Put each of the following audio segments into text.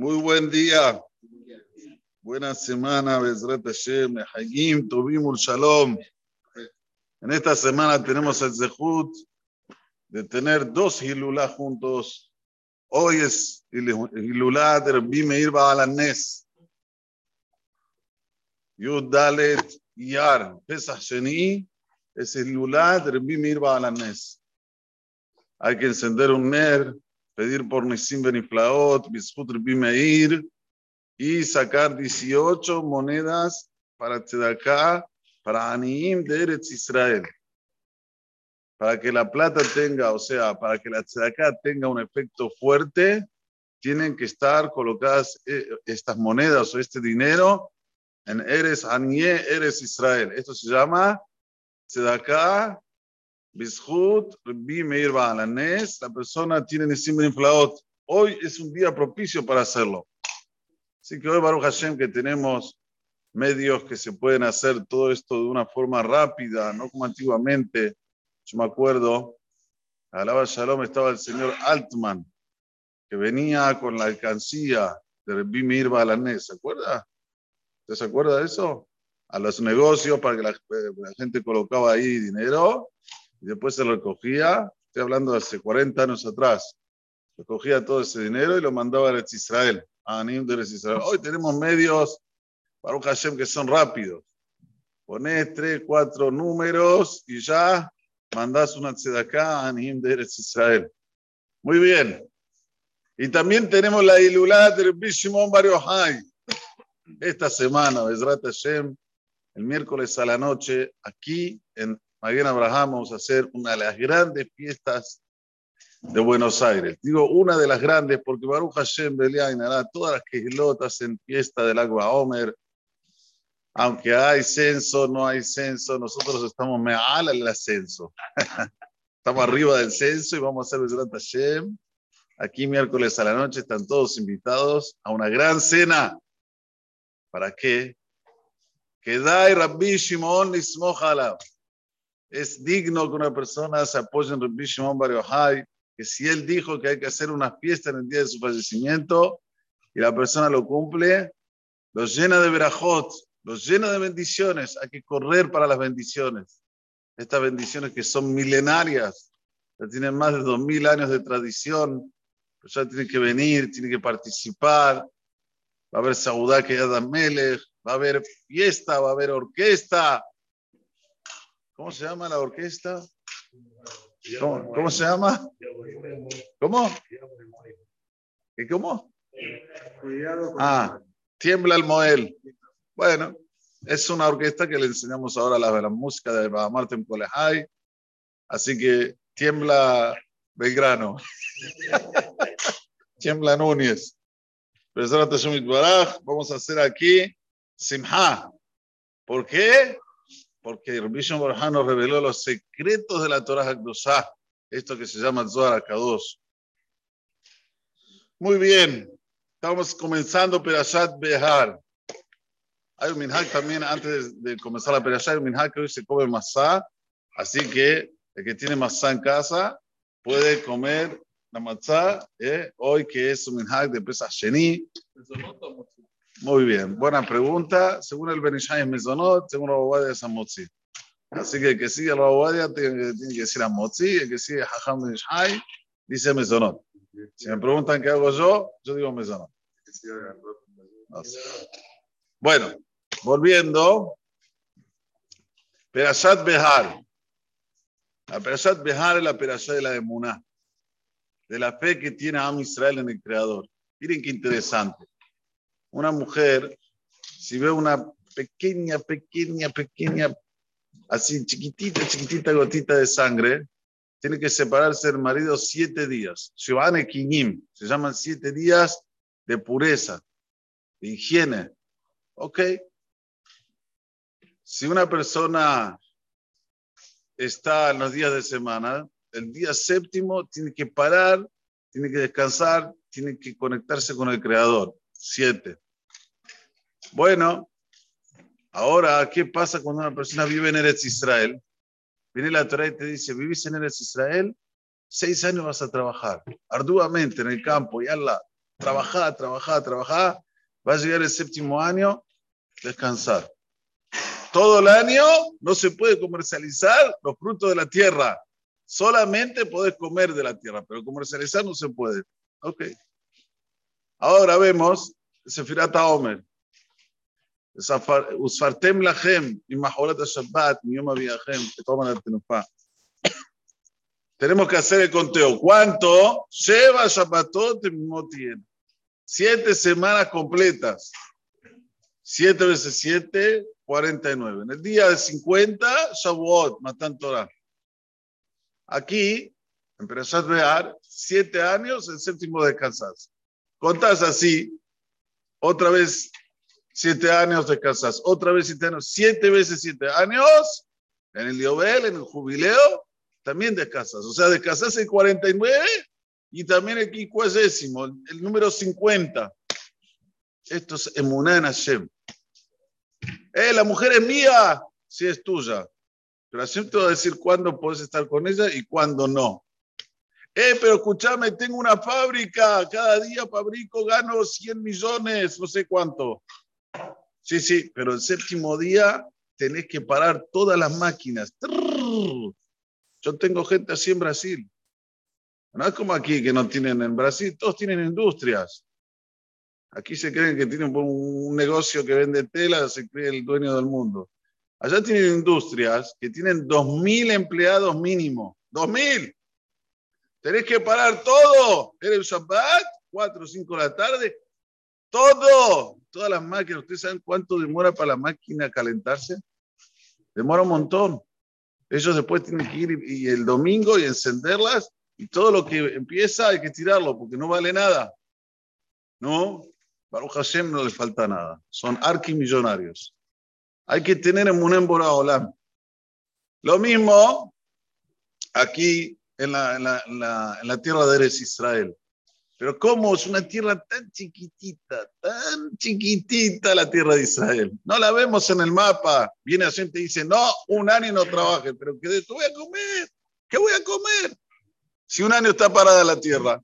Muy buen día. Buena semana, Bezrat Hashem, Hagim, Tobimul Shalom. En esta semana tenemos el Zehut de tener dos Hilulá juntos. Hoy es Hilulá de Rabbi Meir Baalanes. Yud Dalet Yar, Pesach Sheni, es Hilulá de Rabbi Meir. Hay que encender un ner, pedir por Nisim Beniflaot, Bizhut Meir, y sacar 18 monedas para Tzedakah, para Aniim de Eretz Israel. Para que la plata tenga, o sea, para que la Tzedakah tenga un efecto fuerte, tienen que estar colocadas eh, estas monedas o este dinero en Eres Anie, Eres Israel. Esto se llama Tzedakah, Bizhut, Rabbi Meir Baalanes. La persona tiene Nisim Beniflaot. Hoy es un día propicio para hacerlo. Así que hoy, Baruch Hashem, que tenemos medios que se pueden hacer todo esto de una forma rápida, no como antiguamente. Yo me acuerdo, alaba Shalom, estaba el señor Altman, que venía con la alcancía de Rabbi Meir Balanés. ¿Se acuerda? ¿Usted se acuerda de eso? A los negocios para que la, la gente colocaba ahí dinero y después se recogía. Estoy hablando de hace 40 años atrás. Recogía todo ese dinero y lo mandaba a Israel. Hoy tenemos medios, Baruch Hashem, que son rápidos. Pones tres, cuatro números y ya mandás una tzedaká a Anim de Eretz Israel. Muy bien. Y también tenemos la Ilulá del Bishimon Bar. Esta semana, Bezrat Hashem, el miércoles a la noche, aquí en Maguen Abraham, vamos a hacer una de las grandes fiestas de Buenos Aires. Digo una de las grandes porque Baruch Hashem Beliain hará todas las quejilotas en fiesta del agua Homer. Aunque hay censo, no hay censo, nosotros estamos meal el ascenso. estamos arriba del censo y vamos a hacer Bezrat Hashem. Aquí miércoles a la noche están todos invitados a una gran cena. ¿Para qué? Que Dai Rabbi Shimon Nismohala. Es digno que una persona se apoye en Rabbi Shimon Bar Yochai que si él dijo que hay que hacer una fiesta en el día de su fallecimiento y la persona lo cumple, lo llena de verajot, lo llena de bendiciones. Hay que correr para las bendiciones. Estas bendiciones que son milenarias, ya tienen más de dos mil años de tradición, pues ya tiene que venir, tiene que participar. Va a haber Saudá que ya Melech, va a haber fiesta, va a haber orquesta. ¿Cómo se llama la orquesta? ¿Cómo, ¿Cómo, se llama? ¿Cómo? ¿Y cómo? Ah, tiembla el Moel. Bueno, es una orquesta que le enseñamos ahora la, la música de Martin Polejay. Así que tiembla Belgrano. tiembla Núñez. Vamos a hacer aquí Simha. ¿Por qué? Porque Rishon Barhan nos reveló los secretos de la Torah Hakdusah, esto que se llama Zohar Akadosh. Muy bien, estamos comenzando Perashat Behar. Hay un minhag también, antes de comenzar la Perashat, hay un minhag que hoy se come masá, así que el que tiene masá en casa puede comer la matzá, eh, hoy que es un minhag de Pesach Sheni. Muy bien, buena pregunta. Según el Benishai es Mezonot, según la Bobadia es Amotzi. Así que el que sigue la Bobadia tiene, tiene, que decir Amotzi, el que sigue Hacham Benishai dice Mezonot. Si me preguntan qué hago yo, yo digo Mezonot. No sé. Bueno, volviendo. Perashat Behar. La Perashat Behar es la Perashat de la Emuná, de la fe que tiene Am Israel en el Creador. Miren qué interesante una mujer, si ve una pequeña, pequeña, pequeña, así chiquitita, chiquitita gotita de sangre, tiene que separarse del marido siete días. Shivane Kinim, se llaman siete días de pureza, de higiene. Ok. Si una persona está en los días de semana, el día séptimo tiene que parar, tiene que descansar, tiene que conectarse con el Creador. Siete. Bueno, ahora, ¿qué pasa cuando una persona vive en Eretz Israel? Viene la Torah y te dice, vivís en Eretz Israel, seis años vas a trabajar arduamente en el campo y Allah, Trabajar, trabajar, trabajar. Va a llegar el séptimo año, descansar. Todo el año no se puede comercializar los frutos de la tierra. Solamente podés comer de la tierra, pero comercializar no se puede. Ok. Ahora vemos Sefirat Omer. Usfartem lachem y majorat Shabbat, mi yom que toman el tenufa. Tenemos que hacer el conteo. ¿Cuánto? Lleva Shabbatot tiene. Siete semanas completas. Siete veces siete, 49. En el día de 50, Shavuot, Matan Torah. Aquí, en Perashat Be'ar, siete años, el séptimo descansas. Contás así, otra vez siete años descansas, otra vez siete años, siete veces siete años, en el Diobel, en el jubileo, también descansas. O sea, descansas el 49 y también el quincuagésimo, el número 50. Esto es Emuná en Hashem. Eh, la mujer es mía, sí es tuya. Pero así te voy a decir cuándo puedes estar con ella y cuándo no. Eh, pero escúchame, tengo una fábrica, cada día fabrico, gano 100 millones, no sé cuánto. Sí, sí, pero el séptimo día tenés que parar todas las máquinas. Yo tengo gente así en Brasil. No es como aquí que no tienen en Brasil, todos tienen industrias. Aquí se creen que tienen un negocio que vende tela, se cree el dueño del mundo. Allá tienen industrias que tienen 2.000 empleados mínimo. 2.000. Tenés que parar todo. Era el Shabbat, 4 o 5 de la tarde. Todo. Todas las máquinas. ¿Ustedes saben cuánto demora para la máquina calentarse? Demora un montón. Ellos después tienen que ir y, el domingo y encenderlas y todo lo que empieza hay que tirarlo porque no vale nada. ¿No? Baruch Hashem no le falta nada. Son arquimillonarios. Hay que tener en Munem Olam. Lo mismo aquí en la, en, la, en, la, tierra de Eres Israel. Pero ¿cómo es una tierra tan chiquitita, tan chiquitita la tierra de Israel? No la vemos en el mapa. Viene la gente y dice, no, un año no trabaje, pero ¿qué voy a comer? ¿Qué voy a comer? Si un año está parada la tierra.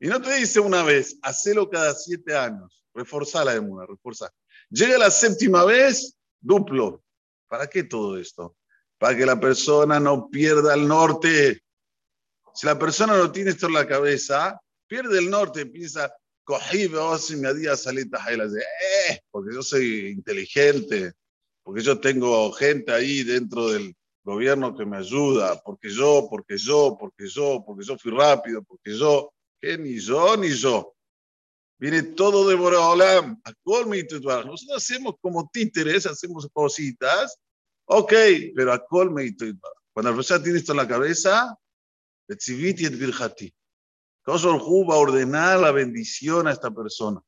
Y no te dice una vez, hacelo cada siete años. Reforzá la emuna, reforzá. Llega la séptima vez, duplo. ¿Para qué todo esto? Para que la persona no pierda el norte. Si la persona no tiene esto en la cabeza, pierde el norte, piensa, cogí, si me salita de, eh, porque yo soy inteligente, porque yo tengo gente ahí dentro del gobierno que me ayuda, porque yo, porque yo, porque yo, porque yo fui rápido, porque yo que ni yo ni yo. Viene todo de Boraholam. Nosotros hacemos como títeres, hacemos cositas. Ok, pero a Cuando la persona tiene esto en la cabeza, Etziviti et Virjati. va a ordenar la bendición a esta persona.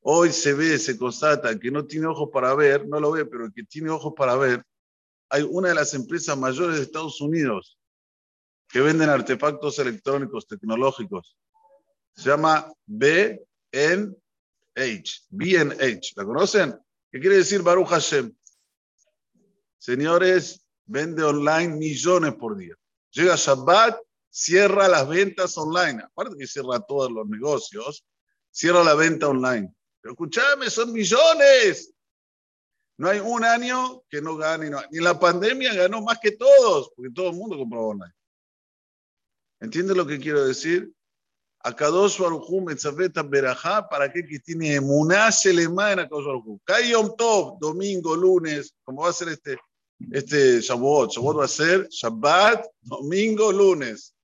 Hoy se ve, se constata que no tiene ojos para ver, no lo ve, pero el que tiene ojos para ver, hay una de las empresas mayores de Estados Unidos que venden artefactos electrónicos tecnológicos. Se llama BNH. BNH. ¿La conocen? ¿Qué quiere decir Baruch Hashem? Señores, vende online millones por día. Llega Shabbat, cierra las ventas online. Aparte que cierra todos los negocios, cierra la venta online. Pero escúchame, son millones. No hay un año que no gane. Ni la pandemia ganó más que todos, porque todo el mundo compró online. ¿Entiende lo que quiero decir? Akadosh Baruchu Metzaveta Berajá, para aquel que tiene emuná Shelema en Akadosh Baruchu. Yom Tov, domingo, lunes, como va a ser este, este Shavuot. Shavuot va a ser Shabbat, domingo, lunes.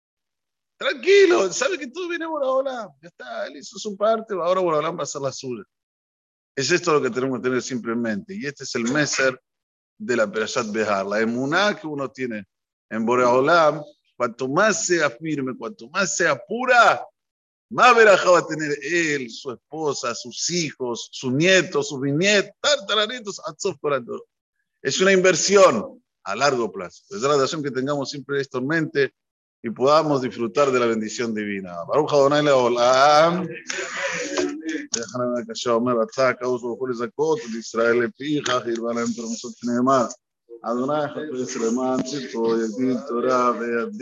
Tranquilo, sabe que todo viene por ahora. Ya está, él hizo su parte, ahora Boraholam va a hacer la suya. Es esto lo que tenemos que tener simplemente. Y este es el meser de la Perashat Behar. La emuná que uno tiene en Boraholam Cuanto más sea firme, cuanto más sea pura, más veraja va a tener él, su esposa, sus hijos, sus nietos, sus bisnietos, tartaranitos, Es una inversión a largo plazo. Es la razón que tengamos siempre esto en mente y podamos disfrutar de la bendición divina. Baruch Adonai Leolam. déjame que yo me batzak, causa por esa cosa, de Israel le pija, y van a entrar nosotros en el mar. אדוני חפש למען צדקו יגיד תורה וידע